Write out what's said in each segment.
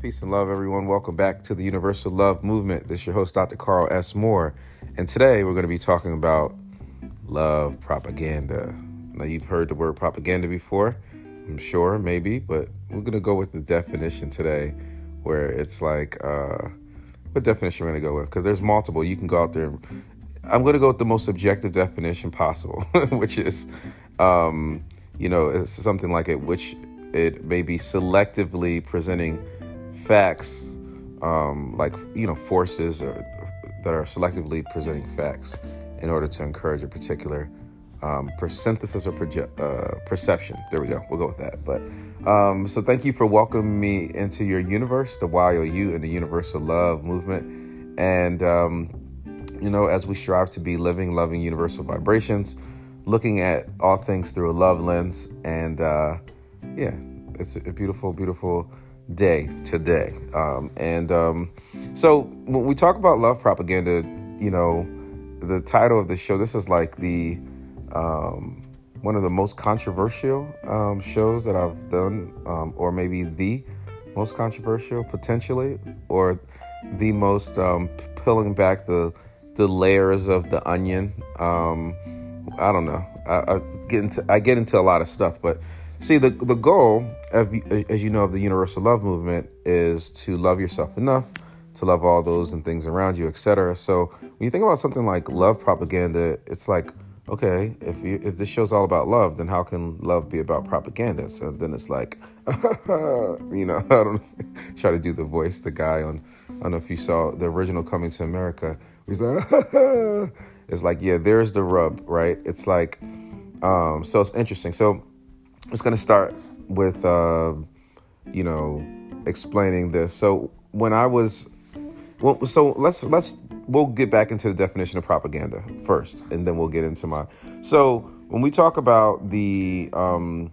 Peace and love, everyone. Welcome back to the Universal Love Movement. This is your host, Dr. Carl S. Moore. And today we're going to be talking about love propaganda. Now, you've heard the word propaganda before, I'm sure, maybe, but we're going to go with the definition today where it's like, uh, what definition we're going to go with? Because there's multiple. You can go out there. I'm going to go with the most objective definition possible, which is, um, you know, it's something like it, which it may be selectively presenting facts, um, like you know, forces or, that are selectively presenting facts in order to encourage a particular um, synthesis or proje- uh, perception. There we go. We'll go with that. But um, so thank you for welcoming me into your universe, the YOU and the Universal Love Movement, and um, you know, as we strive to be living, loving, universal vibrations, looking at all things through a love lens, and uh, yeah, it's a beautiful, beautiful day today. Um, and um, so when we talk about love propaganda, you know, the title of the show, this is like the um, one of the most controversial um, shows that I've done, um, or maybe the most controversial potentially, or the most um, peeling back the the layers of the onion. Um, I don't know. I, I get into I get into a lot of stuff, but see the the goal, of, as you know, of the universal love movement is to love yourself enough to love all those and things around you, etc. So when you think about something like love propaganda, it's like okay, if you if this show's all about love, then how can love be about propaganda? So then it's like, you know, I don't try to do the voice, the guy on, I don't know if you saw the original Coming to America. He's like, it's like, yeah, there's the rub, right? It's like, um, so it's interesting. So it's gonna start with, uh, you know, explaining this. So when I was, well, so let's let's we'll get back into the definition of propaganda first, and then we'll get into my. So when we talk about the um,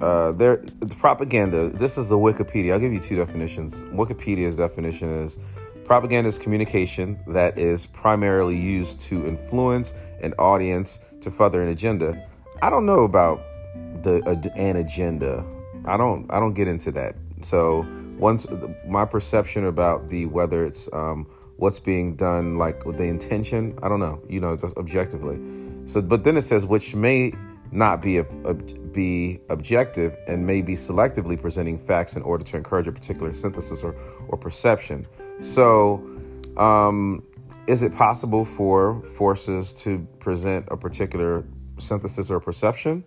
uh, there the propaganda, this is the Wikipedia. I'll give you two definitions. Wikipedia's definition is propaganda is communication that is primarily used to influence an audience to further an agenda. I don't know about the an agenda. I don't I don't get into that. So once my perception about the whether it's um, what's being done, like with the intention. I don't know, you know, objectively. So, but then it says which may not be a, a, be objective and may be selectively presenting facts in order to encourage a particular synthesis or or perception. So, um, is it possible for forces to present a particular synthesis or perception?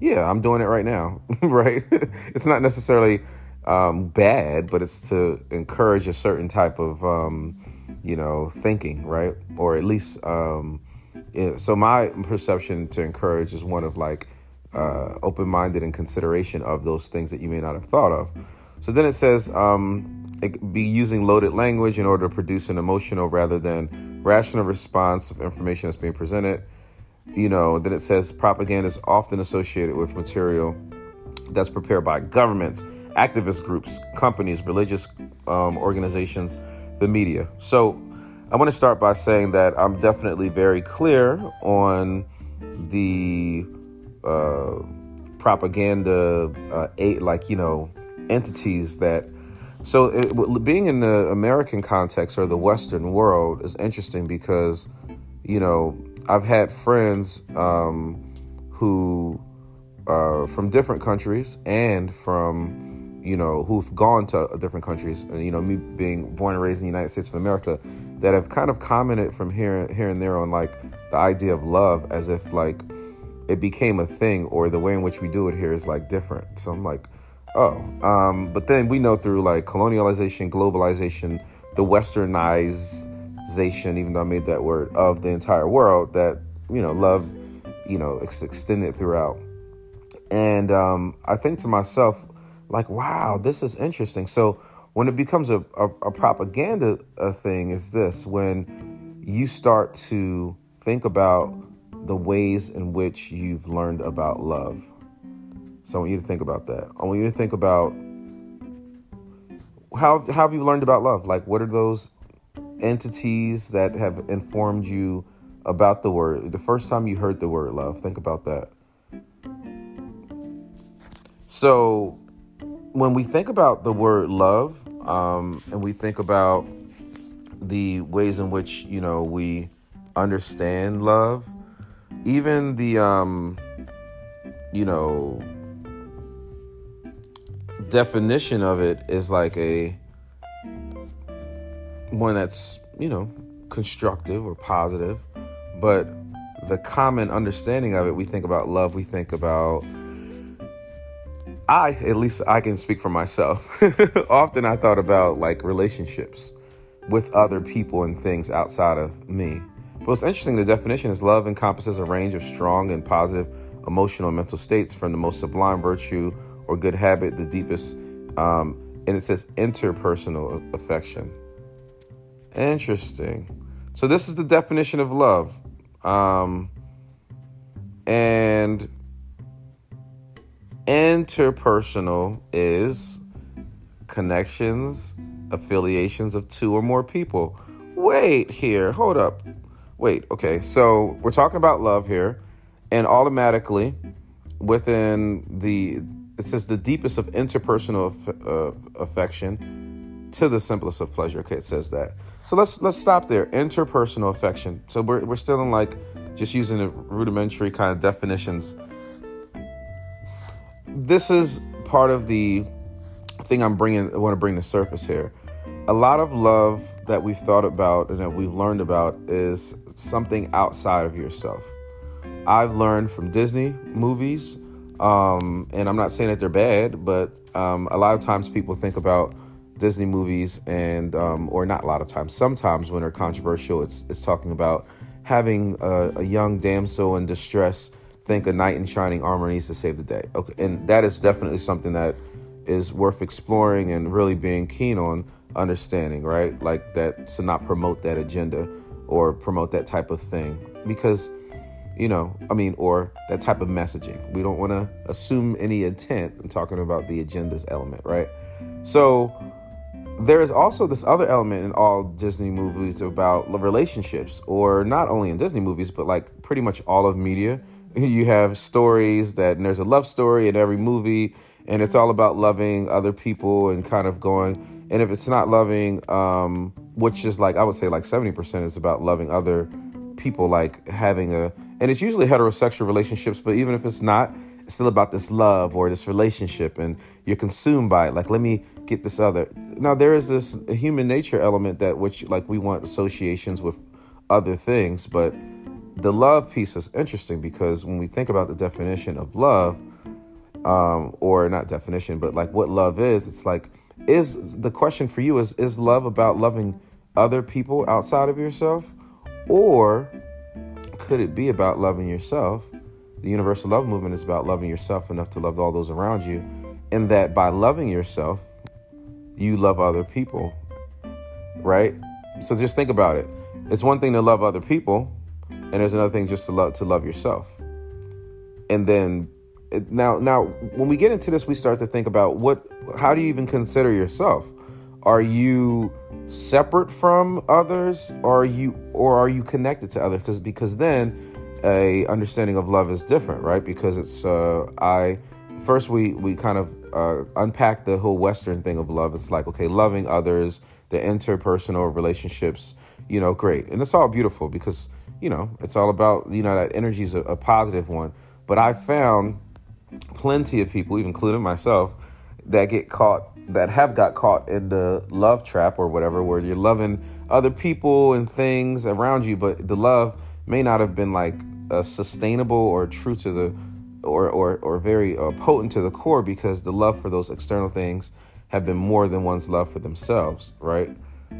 Yeah, I'm doing it right now, right? it's not necessarily um, bad, but it's to encourage a certain type of um, you know, thinking, right? Or at least, um, it, so my perception to encourage is one of like uh, open minded and consideration of those things that you may not have thought of. So then it says, um, it be using loaded language in order to produce an emotional rather than rational response of information that's being presented. You know, then it says propaganda is often associated with material that's prepared by governments, activist groups, companies, religious um, organizations, the media. So I want to start by saying that I'm definitely very clear on the uh, propaganda, uh, eight, like, you know, entities that. So it, being in the American context or the Western world is interesting because, you know, I've had friends um, who are uh, from different countries and from you know, who've gone to different countries, and you know, me being born and raised in the United States of America, that have kind of commented from here, here and there on like the idea of love as if like it became a thing, or the way in which we do it here is like different. So I'm like, oh, um, but then we know through like colonialization, globalization, the westernization, even though I made that word of the entire world, that you know, love, you know, it's extended throughout. And um, I think to myself, like, wow, this is interesting. So when it becomes a, a, a propaganda a thing, is this when you start to think about the ways in which you've learned about love. So I want you to think about that. I want you to think about how, how have you learned about love? Like, what are those entities that have informed you about the word? The first time you heard the word love, think about that. So, when we think about the word love, um, and we think about the ways in which you know we understand love, even the um, you know definition of it is like a one that's you know constructive or positive, but the common understanding of it, we think about love, we think about I, at least I can speak for myself. Often I thought about like relationships with other people and things outside of me. But what's interesting, the definition is love encompasses a range of strong and positive emotional and mental states from the most sublime virtue or good habit, the deepest, um, and it says interpersonal affection. Interesting. So this is the definition of love. Um, and interpersonal is connections, affiliations of two or more people. Wait here, hold up. Wait, okay. So we're talking about love here, and automatically within the it says the deepest of interpersonal uh, affection to the simplest of pleasure. Okay, it says that. So let's let's stop there. Interpersonal affection. So we're we're still in like just using the rudimentary kind of definitions. This is part of the thing I'm bringing. I want to bring to surface here. A lot of love that we've thought about and that we've learned about is something outside of yourself. I've learned from Disney movies um, and I'm not saying that they're bad, but um, a lot of times people think about Disney movies and, um, or not a lot of times, sometimes when they're controversial, it's, it's talking about having a, a young damsel in distress think a knight in shining armor needs to save the day. Okay, and that is definitely something that is worth exploring and really being keen on understanding, right? Like that to not promote that agenda or promote that type of thing because you know, I mean, or that type of messaging. We don't want to assume any intent in talking about the agendas element, right? So there is also this other element in all Disney movies about relationships, or not only in Disney movies, but like pretty much all of media. You have stories that, there's a love story in every movie, and it's all about loving other people and kind of going. And if it's not loving, um, which is like I would say like 70% is about loving other people, like having a and it's usually heterosexual relationships, but even if it's not, still about this love or this relationship, and you're consumed by it. Like, let me get this other. Now, there is this human nature element that which, like, we want associations with other things, but the love piece is interesting because when we think about the definition of love, um, or not definition, but like what love is, it's like, is the question for you is, is love about loving other people outside of yourself? Or could it be about loving yourself? The universal love movement is about loving yourself enough to love all those around you, and that by loving yourself, you love other people, right? So just think about it. It's one thing to love other people, and there's another thing just to love to love yourself. And then now now when we get into this, we start to think about what how do you even consider yourself? Are you separate from others or are you or are you connected to others because because then a understanding of love is different right? Because it's uh i first we we kind of uh, unpack the whole western thing of love. It's like okay loving others the interpersonal relationships you know great. And it's all beautiful because you know it's all about you know that energy is a, a positive one. But i found plenty of people even including myself that get caught that have got caught in the love trap or whatever where you're loving other people and things around you but the love may not have been like uh, sustainable or true to the or or, or very uh, potent to the core because the love for those external things have been more than one's love for themselves right?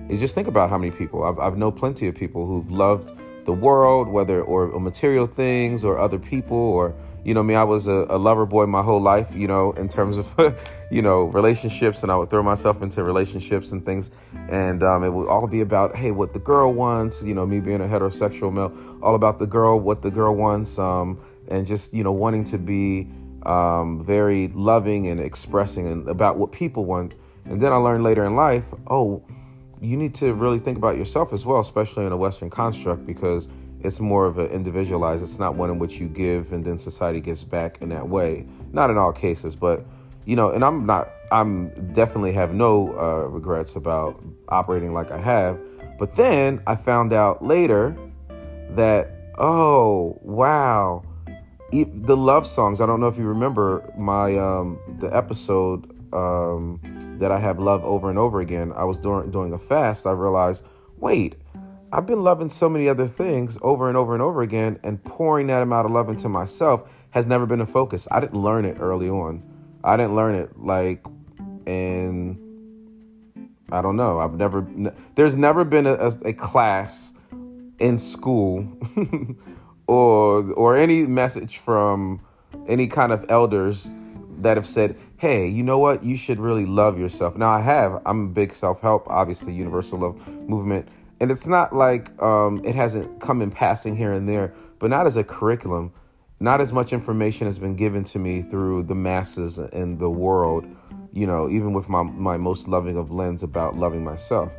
You just think about how many people. I've, I've known plenty of people who've loved the world whether or, material things or other people or you know, I mean, I was a, a, lover boy my whole life, you know, in terms of, you know, relationships, and I would throw myself into relationships and things, and um, it would all be about, hey, what the girl wants, you know, me being a heterosexual male, all about the girl, what the girl wants, um, and just, you know, wanting to be um, very loving and expressing and about what people want. And then I learned later in life, oh, you need to really think about yourself as well, especially in a Western construct, because it's more of an individualized. It's not one in which you give and then society gives back in that way. Not in all cases, but you know, and I'm not, I'm definitely have no uh, regrets about operating like I have. But then I found out later that, oh, wow, the love songs. I don't know if you remember my, um, the episode um, that I have love over and over again. I was doing, doing a fast. I realized, wait, I've been loving so many other things over and over and over again, and pouring that amount of love into myself has never been a focus. I didn't learn it early on. I didn't learn it like in I don't know. I've never there's never been a, a class in school or or any message from any kind of elders that have said, "Hey, you know what? You should really love yourself." Now I have. I'm a big self-help, obviously universal love movement, and it's not like um, it hasn't come in passing here and there, but not as a curriculum not as much information has been given to me through the masses and the world, you know, even with my, my most loving of lens about loving myself.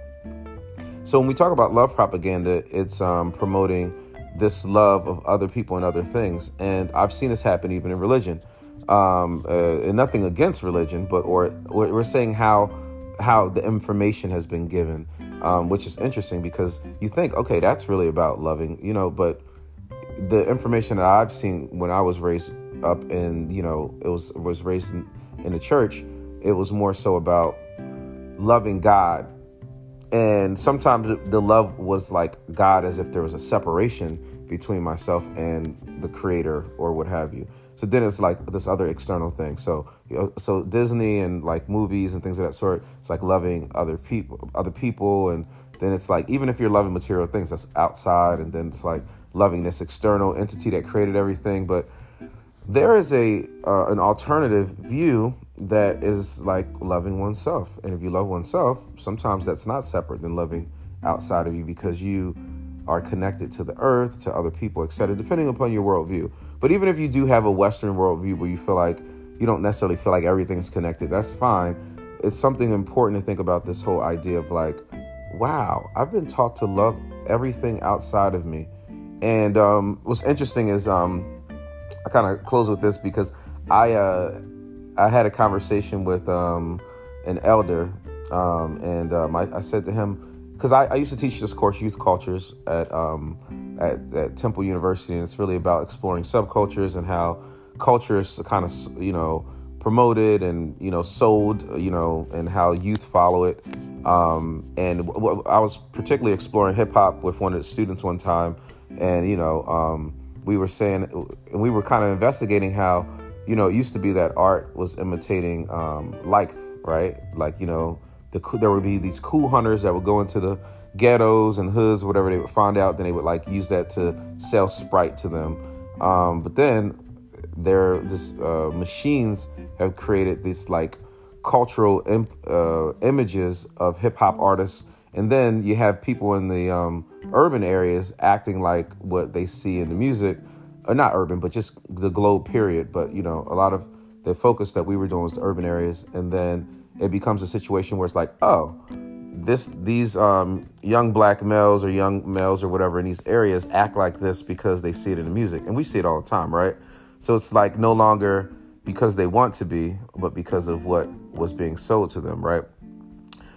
So when we talk about love propaganda, it's um, promoting this love of other people and other things. And I've seen this happen even in religion. Um, uh, nothing against religion, but or we're saying how how the information has been given, um, which is interesting because you think, okay, that's really about loving, you know, but the information that I've seen when I was raised up in, you know, it was was raised in, in the church, it was more so about loving God. And sometimes the love was like God as if there was a separation between myself and the creator or what have you. So then it's like this other external thing. So you know, so Disney and like movies and things of that sort, it's like loving other people, other people and then it's like even if you're loving material things that's outside and then it's like loving this external entity that created everything, but there is a uh, an alternative view that is like loving oneself. And if you love oneself, sometimes that's not separate than loving outside of you because you are connected to the earth, to other people, etc., depending upon your worldview. But even if you do have a Western worldview where you feel like you don't necessarily feel like everything's connected, that's fine. It's something important to think about this whole idea of like, wow, I've been taught to love everything outside of me. And um, what's interesting is um, I kind of close with this because I uh, I had a conversation with um, an elder, um, and um, I, I, said to him because I, I, used to teach this course, youth cultures, at, um, at at Temple University, and it's really about exploring subcultures and how cultures are kind of you know promoted and you know sold you know and how youth follow it. Um, and w- w- I was particularly exploring hip hop with one of the students one time and you know um, we were saying we were kind of investigating how you know it used to be that art was imitating um, life right? Like you know the, there would be these cool hunters that would go into the ghettos and hoods whatever they would find out then they would like use that to sell sprite to them. Um, but then there this uh, machines have created this like cultural uh, images of hip hop artists. And then you have people in the um, urban areas acting like what they see in the music, or not urban, but just the globe period. But you know, a lot of the focus that we were doing was the urban areas, and then it becomes a situation where it's like, oh, this these um, young black males or young males or whatever in these areas act like this because they see it in the music, and we see it all the time, right? So it's like no longer because they want to be, but because of what was being sold to them, right?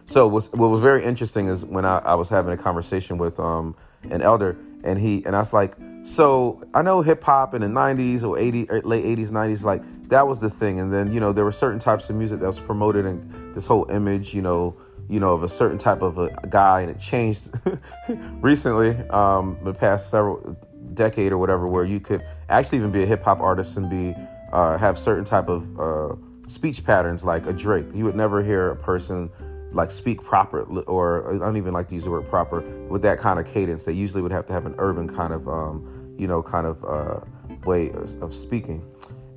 So what was very interesting is when I, I was having a conversation with um, an elder, and he and I was like, so I know hip hop in the '90s or '80s, er, late '80s, '90s, like that was the thing. And then you know there were certain types of music that was promoted, and this whole image, you know, you know, of a certain type of a guy, and it changed recently, um, the past several decade or whatever, where you could actually even be a hip hop artist and be uh, have certain type of uh, speech patterns like a Drake. You would never hear a person like speak proper or I don't even like to use the word proper with that kind of cadence. They usually would have to have an urban kind of um, you know kind of uh, way of, speaking,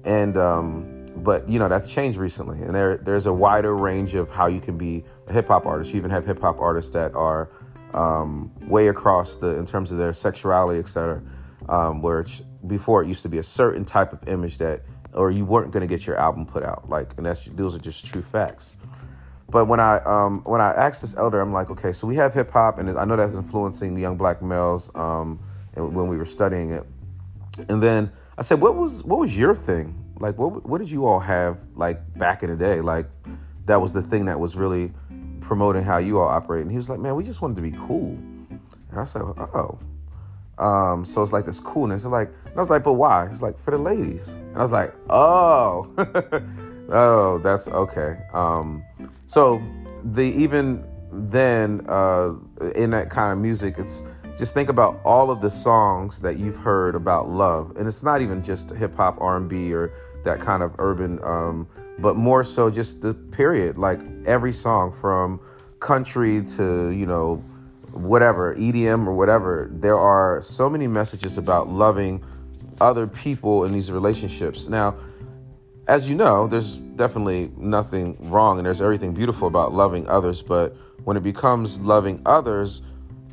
and um, but you know that's changed recently, and there there's a wider range of how you can be a hip hop artist. You even have hip hop artists that are um, way across the in terms of their sexuality, etc. Um, where before it used to be a certain type of image that or you weren't going to get your album put out like and that's those are just true facts but when I um, when I asked this elder, I'm like, okay, so we have hip hop, and I know that's influencing young black males. Um, when we were studying it, and then I said, what was what was your thing? like what what did you all have like back in the day? Like that was the thing that was really promoting how you all operate. And he was like, man, we just wanted to be cool. And I said, oh. Um, so it's like this coolness. It's like, I was like, but why? It's like for the ladies. And I was like, oh, oh, that's okay. Um, so the even then uh, in that kind of music, it's just think about all of the songs that you've heard about love, and it's not even just hip hop, R and B, or that kind of urban, um, but more so just the period. Like every song from country to you know whatever, EDM or whatever, there are so many messages about loving other people in these relationships. Now, as you know, there's definitely nothing wrong and there's everything beautiful about loving others, but when it becomes loving others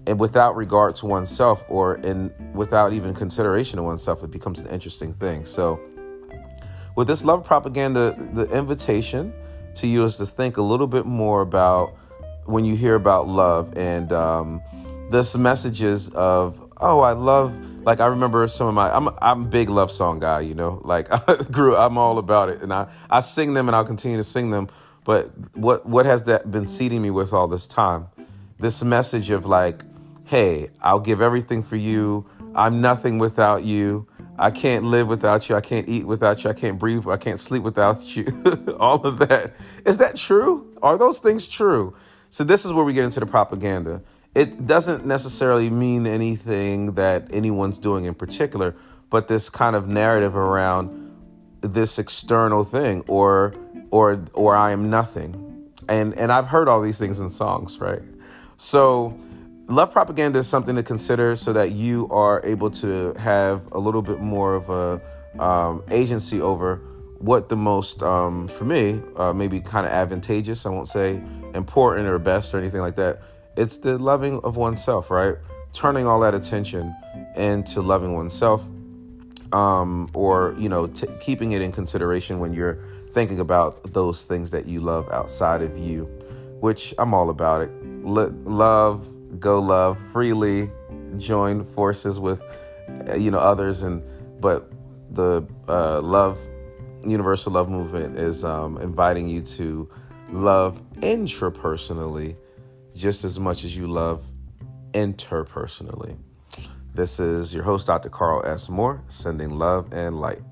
and without regard to oneself or in without even consideration of oneself, it becomes an interesting thing. So, with this love propaganda, the invitation to you is to think a little bit more about when you hear about love and um, this messages of oh I love like I remember some of my I'm I'm a big love song guy you know? Like I grew I'm all about it and I I sing them and I'll continue to sing them but what what has that been seeding me with all this time? This message of like hey I'll give everything for you. I'm nothing without you. I can't live without you. I can't eat without you. I can't breathe I can't sleep without you. All of that. Is that true? Are those things true? So this is where we get into the propaganda. It doesn't necessarily mean anything that anyone's doing in particular, but this kind of narrative around this external thing or or or I am nothing. And and I've heard all these things in songs, right? So love propaganda is something to consider so that you are able to have a little bit more of a um, agency over what the most um, for me uh, maybe kind of advantageous i won't say important or best or anything like that it's the loving of oneself right? Turning all that attention into loving oneself um, or you know t- keeping it in consideration when you're thinking about those things that you love outside of you which i'm all about it. L- love go love freely join forces with you know others and but the uh, love Universal Love Movement is um, inviting you to love intrapersonally just as much as you love interpersonally. This is your host, Dr. Carl S. Moore, sending love and light.